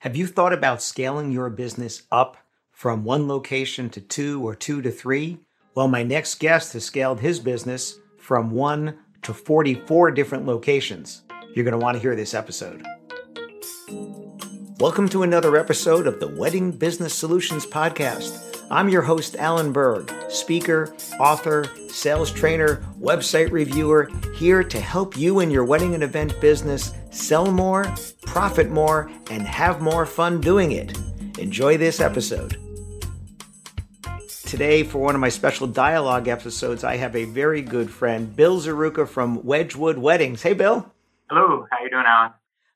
Have you thought about scaling your business up from one location to two or two to three? Well, my next guest has scaled his business from one to 44 different locations. You're going to want to hear this episode. Welcome to another episode of the Wedding Business Solutions Podcast. I'm your host, Alan Berg, speaker, author, sales trainer, website reviewer, here to help you in your wedding and event business sell more, profit more, and have more fun doing it. Enjoy this episode. Today, for one of my special dialogue episodes, I have a very good friend, Bill Zaruka from Wedgewood Weddings. Hey, Bill. Hello. How you doing, Alan?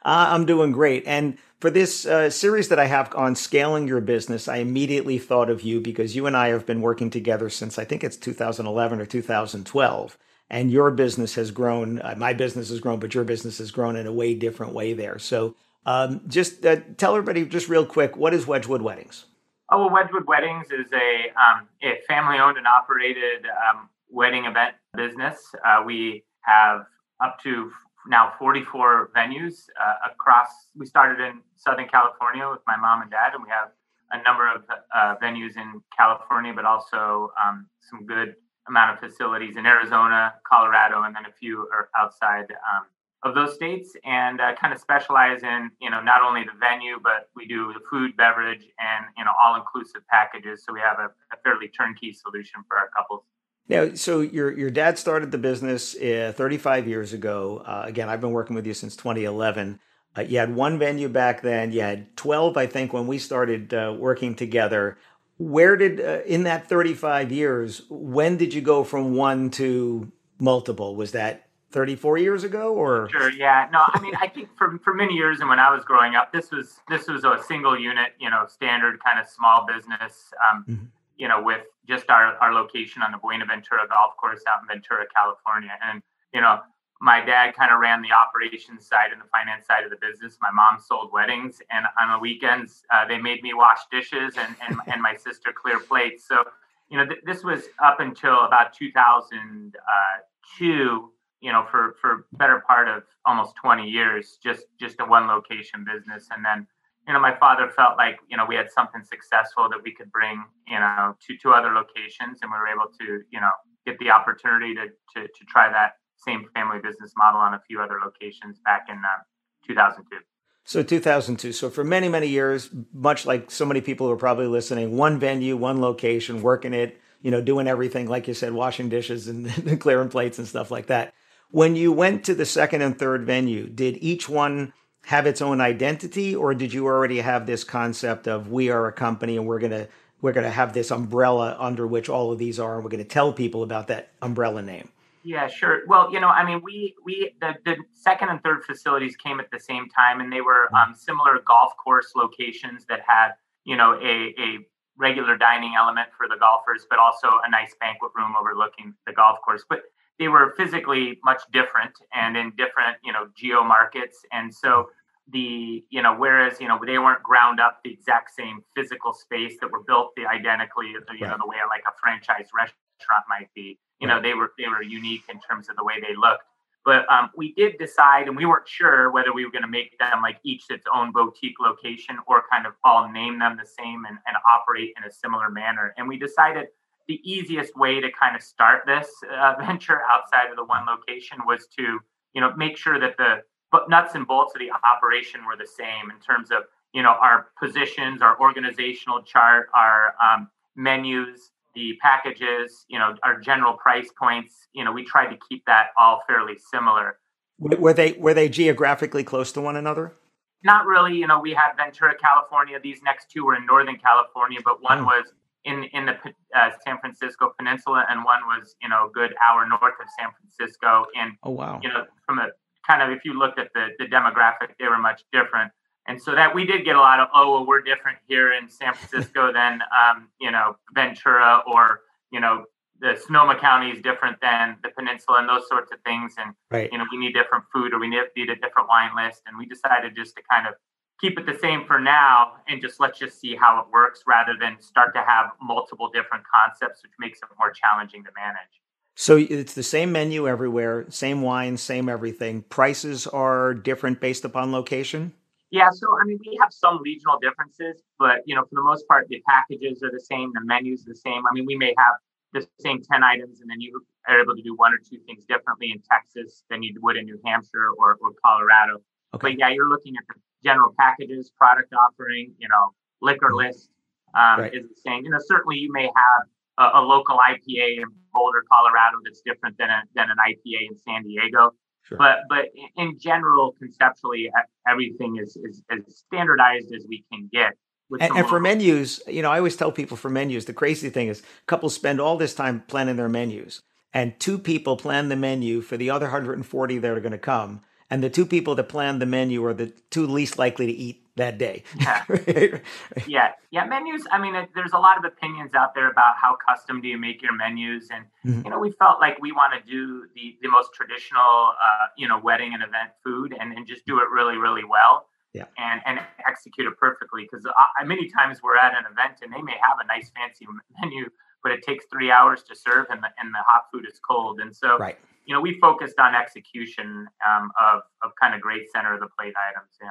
Uh, I'm doing great. And for this uh, series that I have on scaling your business, I immediately thought of you because you and I have been working together since I think it's 2011 or 2012. And your business has grown, uh, my business has grown, but your business has grown in a way different way there. So um, just uh, tell everybody, just real quick, what is Wedgewood Weddings? Oh, well, Wedgewood Weddings is a, um, a family owned and operated um, wedding event business. Uh, we have up to now 44 venues uh, across. We started in Southern California with my mom and dad, and we have a number of uh, venues in California, but also um, some good amount of facilities in Arizona, Colorado, and then a few are outside um, of those states. And uh, kind of specialize in you know not only the venue, but we do the food, beverage, and you know all inclusive packages. So we have a, a fairly turnkey solution for our couples. Now, so your your dad started the business uh, 35 years ago. Uh, again, I've been working with you since 2011. Uh, you had one venue back then. You had 12, I think, when we started uh, working together. Where did uh, in that 35 years? When did you go from one to multiple? Was that 34 years ago, or sure? Yeah, no. I mean, I think for for many years, and when I was growing up, this was this was a single unit, you know, standard kind of small business. Um, mm-hmm you know, with just our, our location on the Buenaventura golf course out in Ventura, California. And, you know, my dad kind of ran the operations side and the finance side of the business. My mom sold weddings, and on the weekends, uh, they made me wash dishes and, and, and my sister clear plates. So, you know, th- this was up until about 2002, you know, for, for better part of almost 20 years, just, just a one location business. And then, you know, my father felt like, you know, we had something successful that we could bring, you know, to, to other locations. And we were able to, you know, get the opportunity to, to, to try that same family business model on a few other locations back in uh, 2002. So 2002. So for many, many years, much like so many people who are probably listening, one venue, one location, working it, you know, doing everything, like you said, washing dishes and clearing plates and stuff like that. When you went to the second and third venue, did each one have its own identity, or did you already have this concept of we are a company and we're gonna we're gonna have this umbrella under which all of these are, and we're gonna tell people about that umbrella name? Yeah, sure. Well, you know, I mean, we we the, the second and third facilities came at the same time, and they were mm-hmm. um, similar golf course locations that had you know a a regular dining element for the golfers, but also a nice banquet room overlooking the golf course. But they were physically much different and in different you know geo markets and so the you know whereas you know they weren't ground up the exact same physical space that were built the identically you right. know the way like a franchise restaurant might be you right. know they were they were unique in terms of the way they looked but um, we did decide and we weren't sure whether we were going to make them like each its own boutique location or kind of all name them the same and, and operate in a similar manner and we decided the easiest way to kind of start this uh, venture outside of the one location was to you know make sure that the nuts and bolts of the operation were the same in terms of you know, our positions, our organizational chart, our um, menus, the packages, you know, our general price points. You know, we tried to keep that all fairly similar. Were they were they geographically close to one another? Not really. You know, we had Ventura, California. These next two were in Northern California, but one oh. was in in the uh, San Francisco Peninsula, and one was you know a good hour north of San Francisco. And oh wow, you know, from a kind of if you looked at the the demographic, they were much different. And so that we did get a lot of oh well, we're different here in San Francisco than um, you know Ventura or you know the Sonoma County is different than the peninsula and those sorts of things. And right. you know we need different food or we need, need a different wine list. And we decided just to kind of keep it the same for now and just let's just see how it works rather than start to have multiple different concepts, which makes it more challenging to manage. So it's the same menu everywhere, same wine, same everything. Prices are different based upon location. Yeah, so I mean, we have some regional differences, but you know, for the most part, the packages are the same, the menus are the same. I mean, we may have the same ten items, and then you are able to do one or two things differently in Texas than you would in New Hampshire or, or Colorado. Okay. But yeah, you're looking at the general packages, product offering, you know, liquor mm-hmm. list um, right. is the same. You know, certainly you may have a, a, local IPA in Boulder, Colorado that's different than, a, than an IPA in San Diego. Sure. But but in general, conceptually, everything is, is as standardized as we can get. And, and for menus, you know, I always tell people for menus, the crazy thing is couples spend all this time planning their menus, and two people plan the menu for the other 140 that are going to come and the two people that plan the menu are the two least likely to eat that day. Yeah. yeah. Yeah. Menus. I mean, there's a lot of opinions out there about how custom do you make your menus. And, mm-hmm. you know, we felt like we want to do the, the most traditional, uh, you know, wedding and event food and, and just do it really, really well. Yeah. And, and execute it perfectly. Because many times we're at an event and they may have a nice fancy menu, but it takes three hours to serve and the, and the hot food is cold. And so, right you know, we focused on execution um, of of kind of great center of the plate items. Yeah.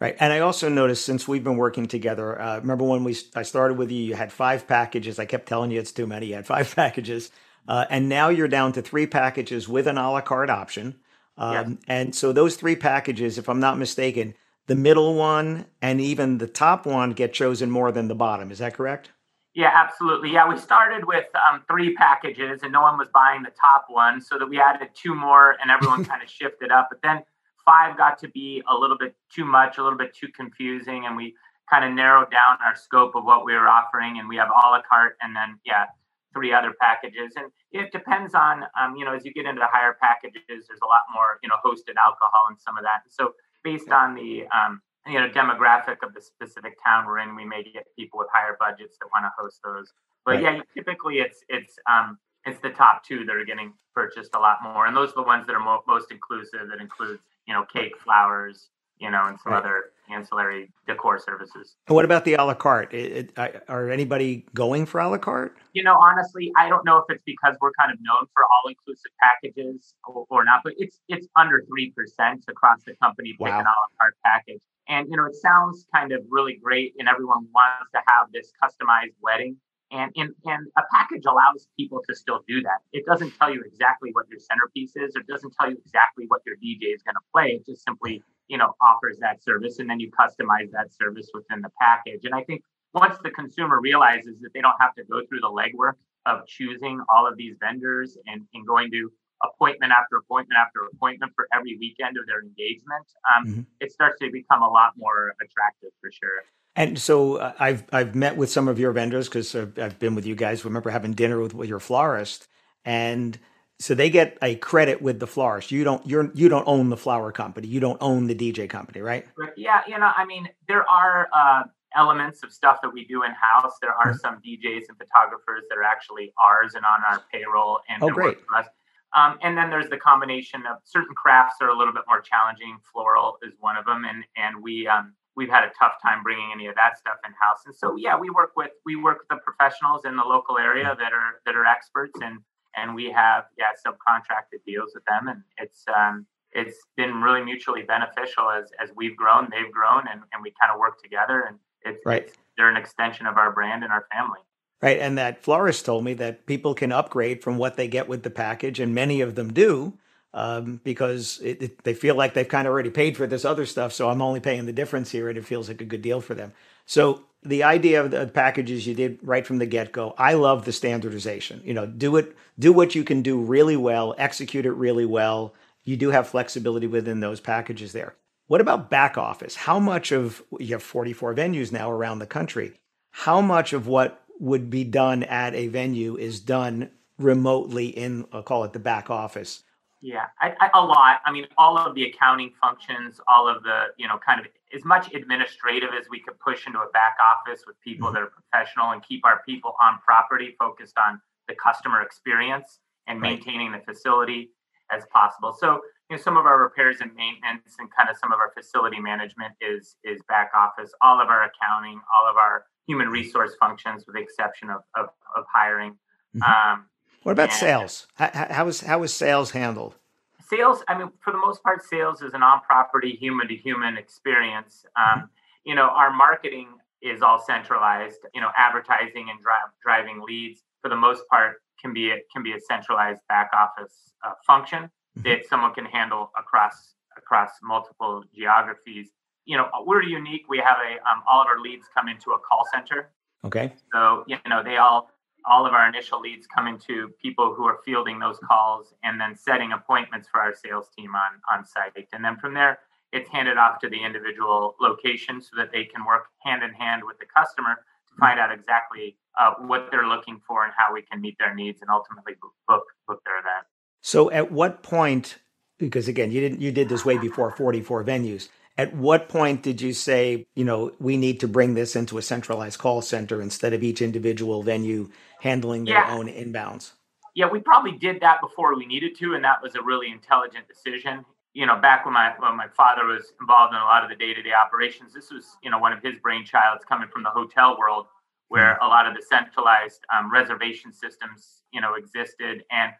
Right, and I also noticed since we've been working together. Uh, remember when we I started with you? You had five packages. I kept telling you it's too many. You had five packages, uh, and now you're down to three packages with an a la carte option. Um, yeah. And so those three packages, if I'm not mistaken, the middle one and even the top one get chosen more than the bottom. Is that correct? Yeah, absolutely. Yeah, we started with um, three packages and no one was buying the top one. So that we added two more and everyone kind of shifted up. But then five got to be a little bit too much, a little bit too confusing. And we kind of narrowed down our scope of what we were offering. And we have a la carte and then, yeah, three other packages. And it depends on, um, you know, as you get into the higher packages, there's a lot more, you know, hosted alcohol and some of that. So based on the, um, you know demographic of the specific town we're in we may get people with higher budgets that want to host those but right. yeah typically it's it's um it's the top two that are getting purchased a lot more and those are the ones that are mo- most inclusive that includes you know cake flowers you know and some right. other ancillary decor services and what about the a la carte it, it, are anybody going for a la carte you know honestly i don't know if it's because we're kind of known for all inclusive packages or, or, not but it's it's under 3% across the company pick wow. an a la carte package and you know, it sounds kind of really great, and everyone wants to have this customized wedding. And, and and a package allows people to still do that. It doesn't tell you exactly what your centerpiece is, or doesn't tell you exactly what your DJ is going to play. It just simply you know offers that service, and then you customize that service within the package. And I think once the consumer realizes that they don't have to go through the legwork of choosing all of these vendors and, and going to appointment after appointment after appointment for every weekend of their engagement, um, mm-hmm. it starts to become a lot more attractive for sure. And so uh, I've I've met with some of your vendors because I've, I've, been with you guys. Remember having dinner with, with your florist, and so they get a credit with the florist. You don't you're you don't own the flower company. You don't own the DJ company, right? Yeah, you know, I mean, there are uh, elements of stuff that we do in house. There are mm-hmm. some DJs and photographers that are actually ours and on our payroll and oh, great. Um, and then there's the combination of certain crafts are a little bit more challenging. Floral is one of them, and and we um, we've had a tough time bringing any of that stuff in house. And so yeah, we work with we work with the professionals in the local area that are that are experts, and and we have yeah subcontracted deals with them, and it's um, it's been really mutually beneficial as as we've grown, they've grown, and and we kind of work together, and it's, right. It's, they're an extension of our brand and our family. Right. And that florist told me that people can upgrade from what they get with the package, and many of them do. um, because it, it, they feel like they've kind of already paid for this other stuff. So I'm only paying the difference here, and it feels like a good deal for them. So the idea of the packages you did right from the get go, I love the standardization. You know, do it, do what you can do really well, execute it really well. You do have flexibility within those packages there. What about back office? How much of you have 44 venues now around the country? How much of what would be done at a venue is done remotely in, I'll call it the back office? Yeah, I, I, a lot. I mean, all of the accounting functions, all of the, you know, kind of as much administrative as we could push into a back office with people mm-hmm. that are professional and keep our people on property focused on the customer experience and right. maintaining the facility as possible. So, you know, some of our repairs and maintenance and kind of some of our facility management is is back office. All of our accounting, all of our human resource functions, with the exception of of, of hiring. Mm-hmm. Um, what about sales? How, how is how is sales handled? Sales, I mean, for the most part, sales is an on-property, human-to-human experience. Um, you know, our marketing is all centralized. You know, advertising and dri- driving leads, for the most part, can be a, can be a centralized back office uh, function mm-hmm. that someone can handle across across multiple geographies. You know, we're unique. We have a um, all of our leads come into a call center. Okay. So you know, they all all of our initial leads come into people who are fielding those calls and then setting appointments for our sales team on on site and then from there it's handed off to the individual location so that they can work hand in hand with the customer to find out exactly uh, what they're looking for and how we can meet their needs and ultimately book book their event so at what point because again you didn't you did this way before 44 venues at what point did you say, you know, we need to bring this into a centralized call center instead of each individual venue handling their yeah. own inbounds? Yeah, we probably did that before we needed to, and that was a really intelligent decision. You know, back when my when my father was involved in a lot of the day to day operations, this was you know one of his brainchilds coming from the hotel world, where mm. a lot of the centralized um, reservation systems you know existed, and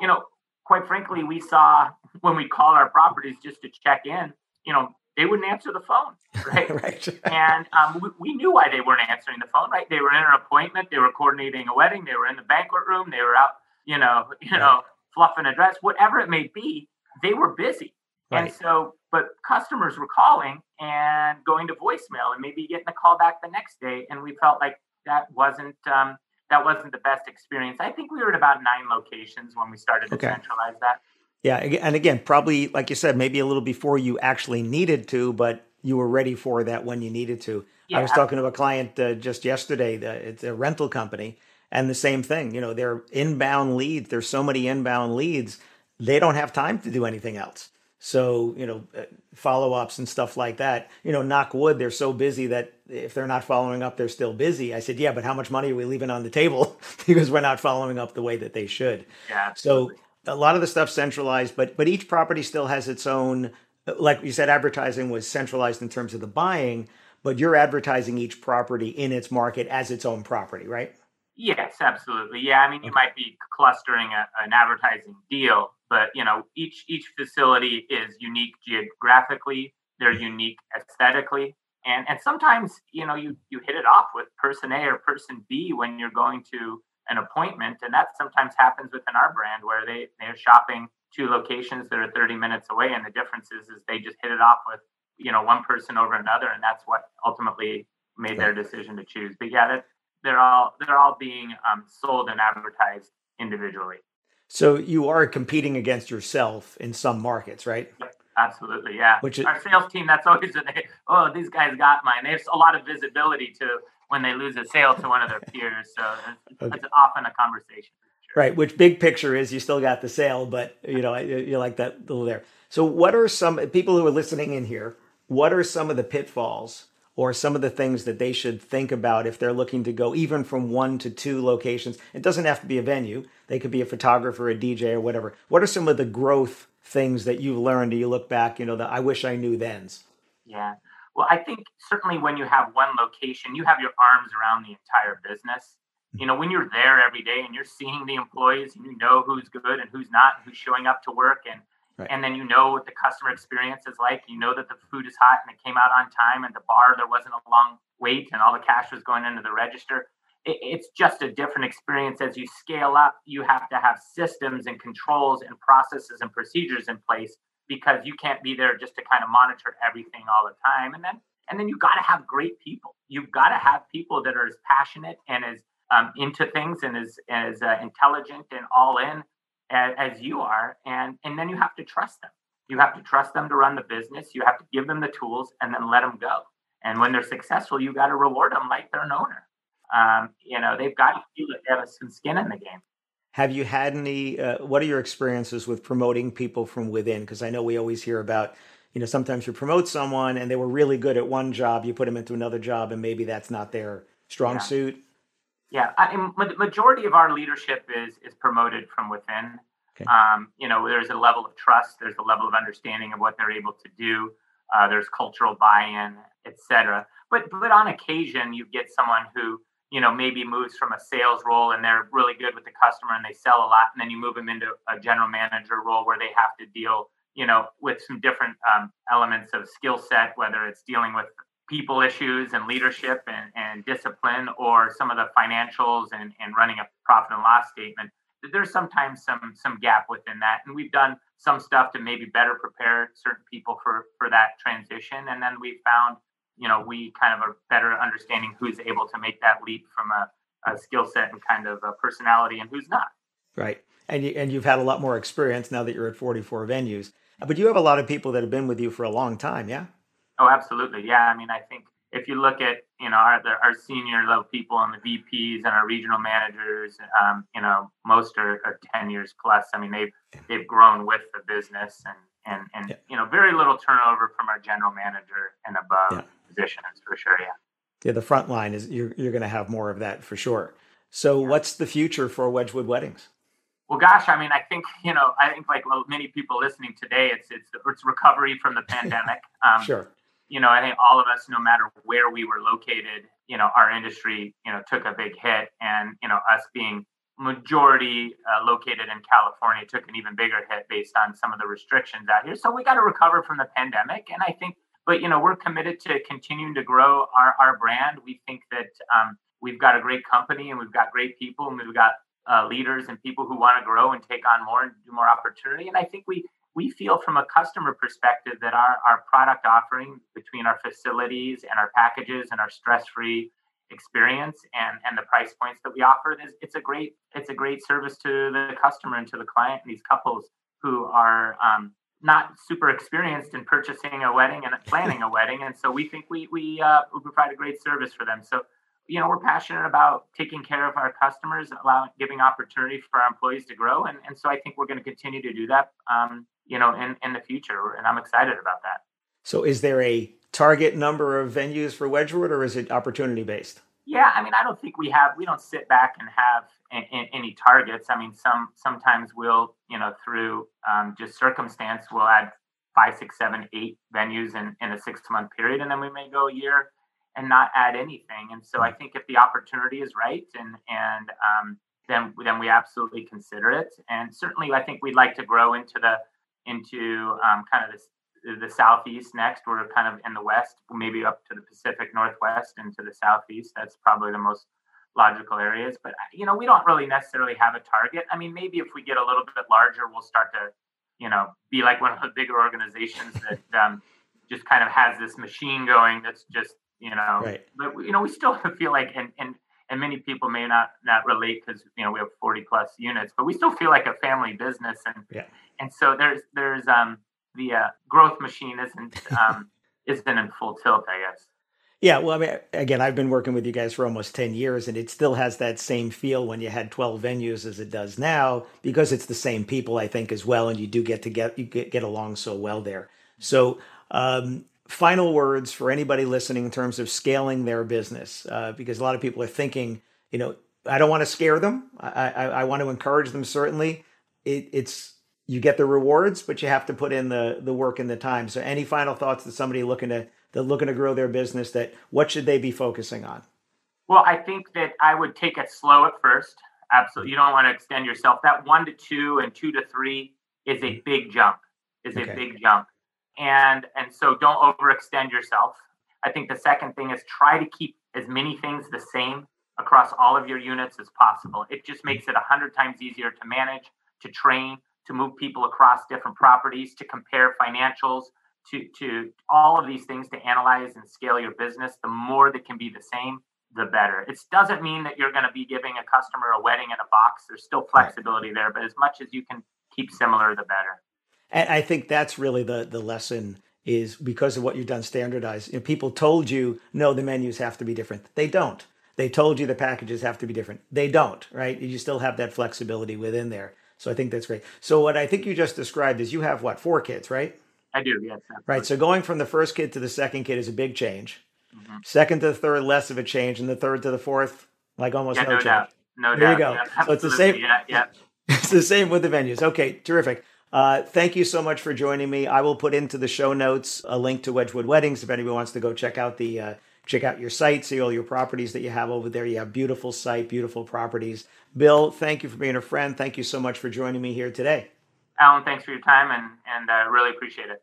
you know, quite frankly, we saw when we call our properties just to check in, you know, they wouldn't answer the phone, right? right. and um, we, we, knew why they weren't answering the phone, right? They were in an appointment, they were coordinating a wedding, they were in the banquet room, they were out, you know, you right. know, fluffing a dress, whatever it may be. They were busy, right. and so, but customers were calling and going to voicemail, and maybe getting a call back the next day, and we felt like that wasn't. Um, that wasn't the best experience. I think we were at about nine locations when we started to okay. centralize that. Yeah, and again, probably like you said, maybe a little before you actually needed to, but you were ready for that when you needed to. Yeah. I was talking to a client uh, just yesterday. The, it's a rental company, and the same thing. You know, they're inbound leads. There's so many inbound leads. They don't have time to do anything else. So you know, uh, follow ups and stuff like that. You know, knock wood. They're so busy that if they're not following up, they're still busy. I said, yeah, but how much money are we leaving on the table because we're not following up the way that they should? Yeah. Absolutely. So a lot of the stuff centralized, but but each property still has its own. Like you said, advertising was centralized in terms of the buying, but you're advertising each property in its market as its own property, right? Yes, absolutely. Yeah, I mean, you might be clustering a, an advertising deal, but you know, each each facility is unique geographically. They're mm-hmm. unique aesthetically, and and sometimes you know you you hit it off with person A or person B when you're going to an appointment and that sometimes happens within our brand where they they're shopping two locations that are 30 minutes away and the difference is is they just hit it off with you know one person over another and that's what ultimately made their decision to choose. But yeah that they're all they're all being um, sold and advertised individually. So you are competing against yourself in some markets right? Absolutely yeah. Which is, our sales team that's always a, oh these guys got mine. They have a lot of visibility to when they lose a sale to one of their peers. So it's, okay. it's often a conversation. Sure. Right. Which big picture is you still got the sale, but you know you like that little there. So what are some people who are listening in here? What are some of the pitfalls or some of the things that they should think about if they're looking to go even from one to two locations? It doesn't have to be a venue. They could be a photographer, a DJ, or whatever. What are some of the growth things that you've learned? Do you look back? You know, that I wish I knew then's. Yeah. Well, I think certainly when you have one location, you have your arms around the entire business. You know, when you're there every day and you're seeing the employees and you know who's good and who's not, and who's showing up to work, and right. and then you know what the customer experience is like. You know that the food is hot and it came out on time, and the bar there wasn't a long wait, and all the cash was going into the register. it's just a different experience as you scale up you have to have systems and controls and processes and procedures in place because you can't be there just to kind of monitor everything all the time and then and then you got to have great people. You've got to have people that are as passionate and as um, into things and as as uh, intelligent and all in as, as you are and and then you have to trust them. You have to trust them to run the business. You have to give them the tools and then let them go. And when they're successful you got to reward them like they're an owner. Um, you know they've got to feel that they have some skin in the game have you had any uh, what are your experiences with promoting people from within because i know we always hear about you know sometimes you promote someone and they were really good at one job you put them into another job and maybe that's not their strong yeah. suit yeah, I, majority of our leadership is is promoted from within. Okay. Um, you know, there's a level of trust, there's a level of understanding of what they're able to do. Uh, there's cultural buy-in, etc. But but on occasion, you get someone who you know maybe moves from a sales role and they're really good with the customer and they sell a lot, and then you move them into a general manager role where they have to deal you know with some different um, elements of skill set, whether it's dealing with people issues and leadership and, and discipline or some of the financials and, and running a profit and loss statement there's sometimes some some gap within that. And we've done some stuff to maybe better prepare certain people for for that transition. And then we found you know we kind of are better understanding who's able to make that leap from a, a skill set and kind of a personality and who's not right and you, and you've had a lot more experience now that you're at 44 venues but you have a lot of people that have been with you for a long time yeah Oh, absolutely. Yeah. I mean, I think if you look at you know our our senior level people and the VPs and our regional managers, um, you know, most are, are, ten years plus. I mean, they've they've grown with the business and and and yeah. you know very little turnover from our general manager and above yeah. Positions for sure. Yeah. Yeah, the front line is you're you're going to have more of that for sure. So, yeah. what's the future for Wedgewood Weddings? Well, gosh, I mean, I think you know, I think like well, many people listening today, it's it's it's recovery from the pandemic. Um, sure you know, I think all of us, no matter where we were located, you know, our industry, you know, took a big hit, and you know, us being majority uh, located in California took an even bigger hit based on some of the restrictions out here. So we got to recover from the pandemic, and I think, but you know, we're committed to continuing to grow our our brand. We think that um, we've got a great company, and we've got great people, and we've got uh, leaders and people who want to grow and take on more and do more opportunity. And I think we we feel from a customer perspective that our, our product offering between our facilities and our packages and our stress-free experience and, and the price points that we offer is it's a great it's a great service to the customer and to the client and these couples who are um, not super experienced in purchasing a wedding and planning a wedding and so we think we we, uh, we provide a great service for them so you know we're passionate about taking care of our customers allowing giving opportunity for our employees to grow and, and so i think we're going to continue to do that um, you know, in, in the future. And I'm excited about that. So is there a target number of venues for Wedgewood or is it opportunity based? Yeah, I mean, I don't think we have, we don't sit back and have any targets. I mean, some, sometimes we'll, you know, through um, just circumstance, we'll add five, six, seven, eight venues in, in a six month period. And then we may go a year and not add anything. And so I think if the opportunity is right and, and, um, then, then we absolutely consider it. And certainly I think we'd like to grow into the, into um, kind of this, the southeast next. We're kind of in the west, maybe up to the Pacific Northwest and to the southeast. That's probably the most logical areas. But you know, we don't really necessarily have a target. I mean, maybe if we get a little bit larger, we'll start to, you know, be like one of the bigger organizations that um, just kind of has this machine going. That's just you know, right. but you know, we still feel like and and and many people may not not relate because you know we have 40 plus units but we still feel like a family business and yeah. and so there's there's um the uh, growth machine isn't um isn't in full tilt i guess yeah well i mean again i've been working with you guys for almost 10 years and it still has that same feel when you had 12 venues as it does now because it's the same people i think as well and you do get to get you get, get along so well there. So um final words for anybody listening in terms of scaling their business uh, because a lot of people are thinking you know i don't want to scare them. I, I, I want to encourage them certainly. It, it's you get the rewards but you have to put in the the work and the time. So any final thoughts to somebody looking to that looking to grow their business that what should they be focusing on? Well i think that i would take it slow at first. Absolutely you don't want to extend yourself. That one to two and two to three is a mm-hmm. big jump is okay. a big jump. And and so don't overextend yourself. I think the second thing is try to keep as many things the same across all of your units as possible. It just makes it a hundred times easier to manage, to train, to move people across different properties, to compare financials, to, to all of these things to analyze and scale your business. The more that can be the same, the better. It doesn't mean that you're going to be giving a customer a wedding in a box. There's still flexibility there, but as much as you can keep similar, the better. And I think that's really the the lesson is because of what you've done standardized. You know, people told you no, the menus have to be different. They don't. They told you the packages have to be different. They don't. Right? You still have that flexibility within there. So I think that's great. So what I think you just described is you have what four kids, right? I do. Yes. Absolutely. Right. So going from the first kid to the second kid is a big change. Mm-hmm. Second to the third, less of a change, and the third to the fourth, like almost yeah, no, no change. Doubt. No there doubt. you go. Yeah, so it's the same. Yeah, yeah. It's the same with the venues. Okay, terrific. Uh, thank you so much for joining me. I will put into the show notes a link to Wedgewood Weddings if anybody wants to go check out the uh, check out your site, see all your properties that you have over there. You have beautiful site, beautiful properties. Bill, thank you for being a friend. Thank you so much for joining me here today. Alan, thanks for your time and and uh, really appreciate it.